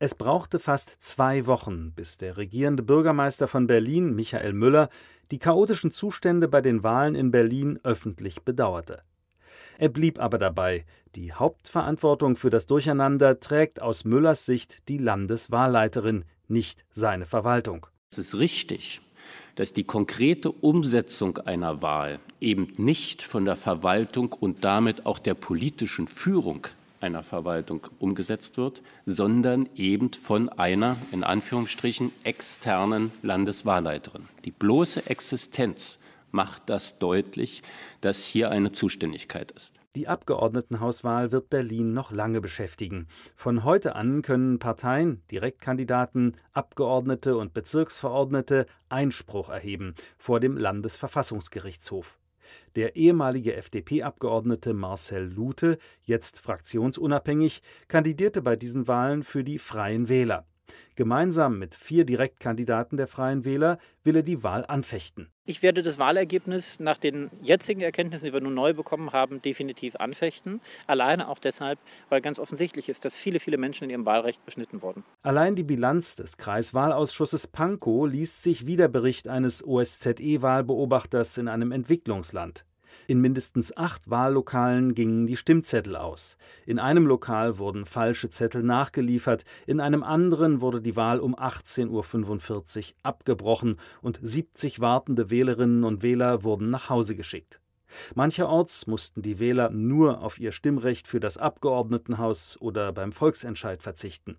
Es brauchte fast zwei Wochen, bis der regierende Bürgermeister von Berlin, Michael Müller, die chaotischen Zustände bei den Wahlen in Berlin öffentlich bedauerte. Er blieb aber dabei, die Hauptverantwortung für das Durcheinander trägt aus Müllers Sicht die Landeswahlleiterin, nicht seine Verwaltung. Es ist richtig, dass die konkrete Umsetzung einer Wahl eben nicht von der Verwaltung und damit auch der politischen Führung einer Verwaltung umgesetzt wird, sondern eben von einer, in Anführungsstrichen, externen Landeswahlleiterin. Die bloße Existenz macht das deutlich, dass hier eine Zuständigkeit ist. Die Abgeordnetenhauswahl wird Berlin noch lange beschäftigen. Von heute an können Parteien, Direktkandidaten, Abgeordnete und Bezirksverordnete Einspruch erheben vor dem Landesverfassungsgerichtshof. Der ehemalige FDP-Abgeordnete Marcel Lute, jetzt fraktionsunabhängig, kandidierte bei diesen Wahlen für die Freien Wähler. Gemeinsam mit vier Direktkandidaten der Freien Wähler will er die Wahl anfechten. Ich werde das Wahlergebnis nach den jetzigen Erkenntnissen, die wir nun neu bekommen haben, definitiv anfechten. Alleine auch deshalb, weil ganz offensichtlich ist, dass viele, viele Menschen in ihrem Wahlrecht beschnitten wurden. Allein die Bilanz des Kreiswahlausschusses Pankow liest sich wie der Bericht eines OSZE-Wahlbeobachters in einem Entwicklungsland. In mindestens acht Wahllokalen gingen die Stimmzettel aus. In einem Lokal wurden falsche Zettel nachgeliefert, in einem anderen wurde die Wahl um 18.45 Uhr abgebrochen und 70 wartende Wählerinnen und Wähler wurden nach Hause geschickt. Mancherorts mussten die Wähler nur auf ihr Stimmrecht für das Abgeordnetenhaus oder beim Volksentscheid verzichten.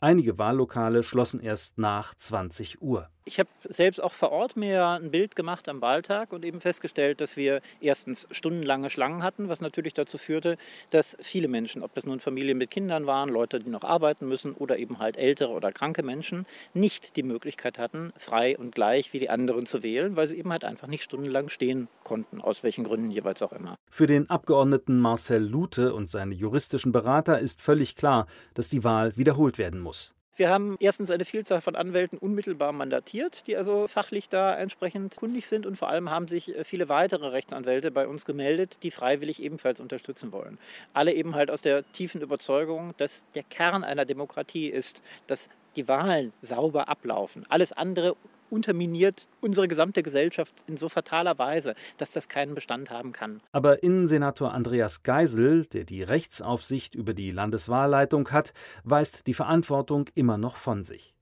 Einige Wahllokale schlossen erst nach 20 Uhr. Ich habe selbst auch vor Ort mir ein Bild gemacht am Wahltag und eben festgestellt, dass wir erstens stundenlange Schlangen hatten, was natürlich dazu führte, dass viele Menschen, ob das nun Familien mit Kindern waren, Leute, die noch arbeiten müssen oder eben halt ältere oder kranke Menschen, nicht die Möglichkeit hatten, frei und gleich wie die anderen zu wählen, weil sie eben halt einfach nicht stundenlang stehen konnten, aus welchen Gründen jeweils auch immer. Für den Abgeordneten Marcel Lute und seine juristischen Berater ist völlig klar, dass die Wahl wiederholt werden muss. Wir haben erstens eine Vielzahl von Anwälten unmittelbar mandatiert, die also fachlich da entsprechend kundig sind und vor allem haben sich äh, viele weitere Rechtsanwälte bei uns gemeldet, die freiwillig ebenfalls unterstützen wollen. Alle eben halt aus der tiefen Überzeugung, dass der Kern einer Demokratie ist, dass die Wahlen sauber ablaufen. Alles andere unterminiert unsere gesamte Gesellschaft in so fataler Weise, dass das keinen Bestand haben kann. Aber Innensenator Andreas Geisel, der die Rechtsaufsicht über die Landeswahlleitung hat, weist die Verantwortung immer noch von sich.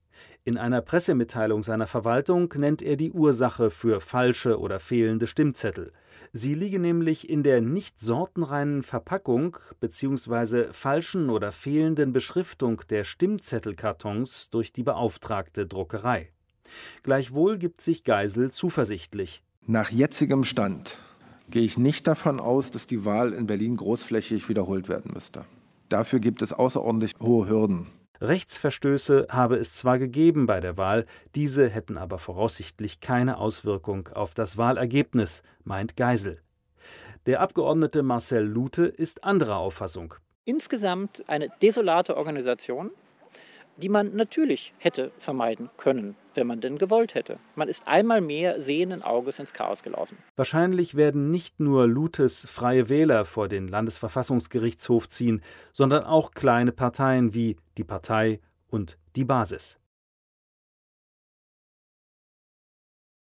In einer Pressemitteilung seiner Verwaltung nennt er die Ursache für falsche oder fehlende Stimmzettel. Sie liege nämlich in der nicht sortenreinen Verpackung bzw. falschen oder fehlenden Beschriftung der Stimmzettelkartons durch die beauftragte Druckerei. Gleichwohl gibt sich Geisel zuversichtlich. Nach jetzigem Stand gehe ich nicht davon aus, dass die Wahl in Berlin großflächig wiederholt werden müsste. Dafür gibt es außerordentlich hohe Hürden. Rechtsverstöße habe es zwar gegeben bei der Wahl, diese hätten aber voraussichtlich keine Auswirkung auf das Wahlergebnis, meint Geisel. Der Abgeordnete Marcel Lute ist anderer Auffassung. Insgesamt eine desolate Organisation, die man natürlich hätte vermeiden können, wenn man denn gewollt hätte. Man ist einmal mehr sehenden Auges ins Chaos gelaufen. Wahrscheinlich werden nicht nur Lutes freie Wähler vor den Landesverfassungsgerichtshof ziehen, sondern auch kleine Parteien wie die Partei und die Basis.